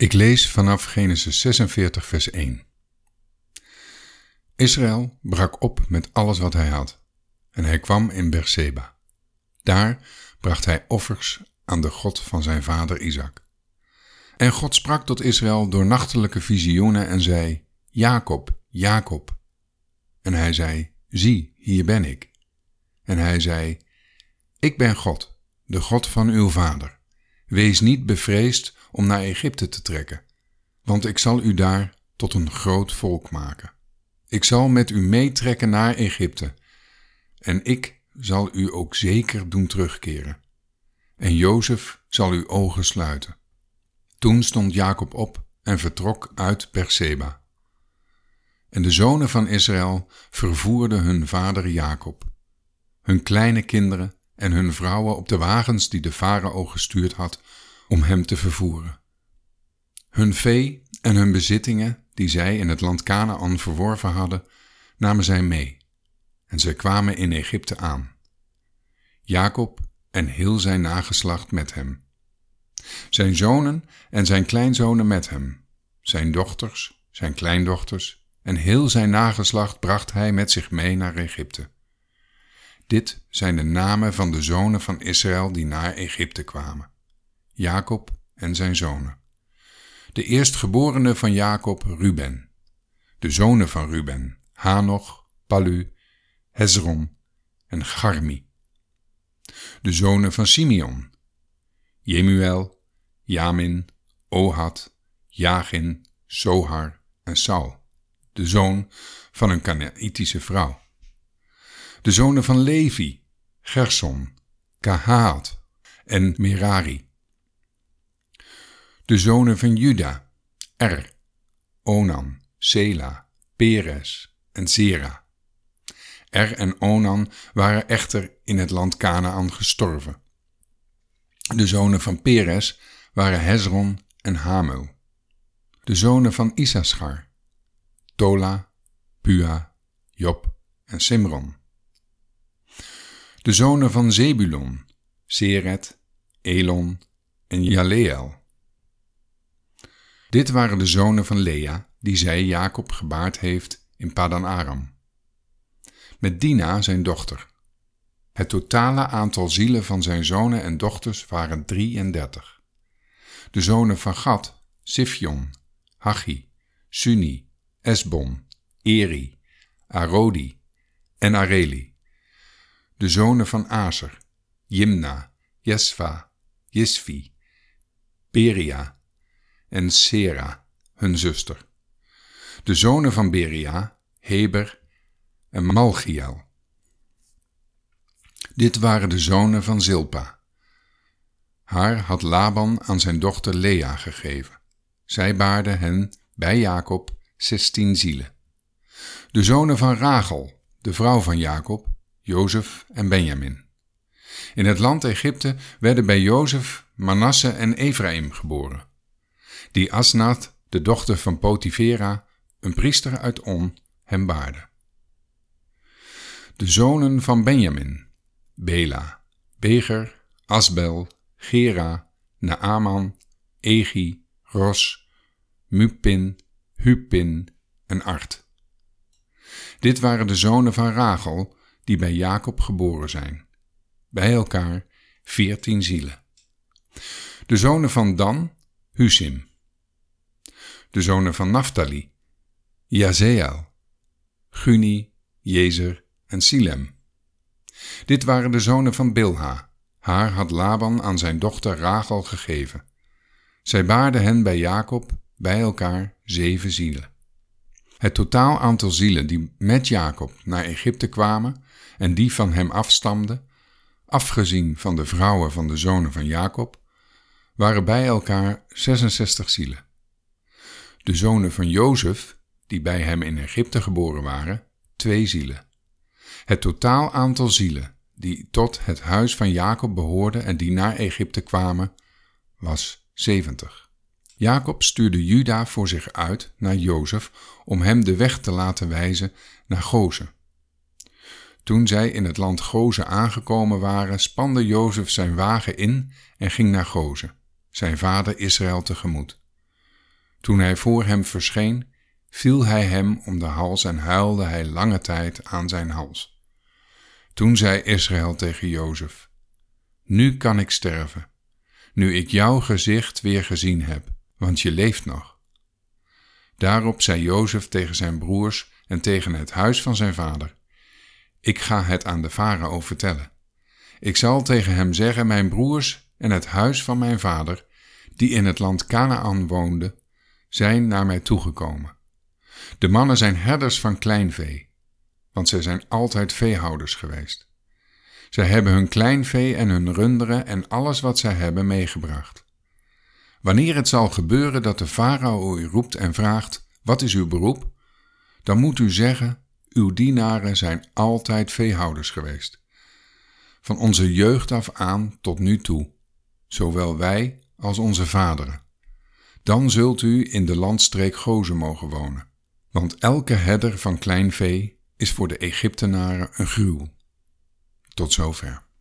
Ik lees vanaf Genesis 46, vers 1. Israël brak op met alles wat hij had, en hij kwam in Berseba. Daar bracht hij offers aan de God van zijn vader Isaac. En God sprak tot Israël door nachtelijke visioenen en zei: Jacob, Jacob. En hij zei: Zie, hier ben ik. En hij zei: Ik ben God, de God van uw vader. Wees niet bevreesd om naar Egypte te trekken, want ik zal u daar tot een groot volk maken. Ik zal met u meetrekken naar Egypte, en ik zal u ook zeker doen terugkeren. En Jozef zal uw ogen sluiten. Toen stond Jacob op en vertrok uit Berseba. En de zonen van Israël vervoerden hun vader Jacob, hun kleine kinderen en hun vrouwen op de wagens die de farao gestuurd had om hem te vervoeren. Hun vee en hun bezittingen, die zij in het land Canaan verworven hadden, namen zij mee, en zij kwamen in Egypte aan. Jacob en heel zijn nageslacht met hem. Zijn zonen en zijn kleinzonen met hem, zijn dochters, zijn kleindochters en heel zijn nageslacht bracht hij met zich mee naar Egypte. Dit zijn de namen van de zonen van Israël die naar Egypte kwamen. Jacob en zijn zonen. De eerstgeborene van Jacob, Ruben. De zonen van Ruben, Hanoch, Palu, Hezron en Garmi. De zonen van Simeon, Jemuel, Jamin, Ohad, Jagin, Sohar en Saul, de zoon van een Kanaïtische vrouw. De zonen van Levi, Gerson, Kahaat en Merari. De zonen van Juda, Er, Onan, Sela, Peres en Zera. Er en Onan waren echter in het land Canaan gestorven. De zonen van Peres waren Hezron en Hamel. De zonen van Isaschar, Tola, Pua, Job en Simron. De zonen van Zebulon, Seret, Elon en Jaleel. Dit waren de zonen van Lea, die zij Jacob gebaard heeft in Padan Aram. Met Dina zijn dochter. Het totale aantal zielen van zijn zonen en dochters waren 33. De zonen van Gad, Sifjon, Hachi, Suni, Esbon, Eri, Arodi en Areli. De zonen van Aser, Jimna, Jesva, Jisvi, Beria en Sera, hun zuster. De zonen van Beria, Heber en Malchiel. Dit waren de zonen van Zilpa. Haar had Laban aan zijn dochter Lea gegeven. Zij baarde hen bij Jacob zestien zielen. De zonen van Rachel, de vrouw van Jacob, Jozef en Benjamin. In het land Egypte werden bij Jozef Manasse en Ephraim geboren die Asnath, de dochter van Potifera, een priester uit On, hem baarde. De zonen van Benjamin, Bela, Beger, Asbel, Gera, Naaman, Egi, Ros, Mupin, Hupin en Art. Dit waren de zonen van Rachel, die bij Jacob geboren zijn. Bij elkaar veertien zielen. De zonen van Dan, Husim de zonen van Naphtali, Jazeel, Guni, Jezer en Silem. Dit waren de zonen van Bilha. Haar had Laban aan zijn dochter Rachel gegeven. Zij baarden hen bij Jacob, bij elkaar zeven zielen. Het totaal aantal zielen die met Jacob naar Egypte kwamen en die van hem afstamden, afgezien van de vrouwen van de zonen van Jacob, waren bij elkaar 66 zielen de zonen van Jozef, die bij hem in Egypte geboren waren, twee zielen. Het totaal aantal zielen die tot het huis van Jacob behoorden en die naar Egypte kwamen, was zeventig. Jacob stuurde Juda voor zich uit naar Jozef om hem de weg te laten wijzen naar Gozen. Toen zij in het land Gozen aangekomen waren, spande Jozef zijn wagen in en ging naar Gozen, zijn vader Israël tegemoet. Toen hij voor hem verscheen, viel hij hem om de hals en huilde hij lange tijd aan zijn hals. Toen zei Israël tegen Jozef: Nu kan ik sterven, nu ik jouw gezicht weer gezien heb, want je leeft nog. Daarop zei Jozef tegen zijn broers en tegen het huis van zijn vader: Ik ga het aan de farao vertellen. Ik zal tegen hem zeggen: Mijn broers en het huis van mijn vader, die in het land Canaan woonden, zijn naar mij toegekomen. De mannen zijn herders van kleinvee, want zij zijn altijd veehouders geweest. Zij hebben hun kleinvee en hun runderen en alles wat zij hebben meegebracht. Wanneer het zal gebeuren dat de farao u roept en vraagt: Wat is uw beroep? dan moet u zeggen: Uw dienaren zijn altijd veehouders geweest. Van onze jeugd af aan tot nu toe, zowel wij als onze vaderen. Dan zult u in de landstreek Gozen mogen wonen, want elke herder van klein vee is voor de Egyptenaren een gruwel. Tot zover.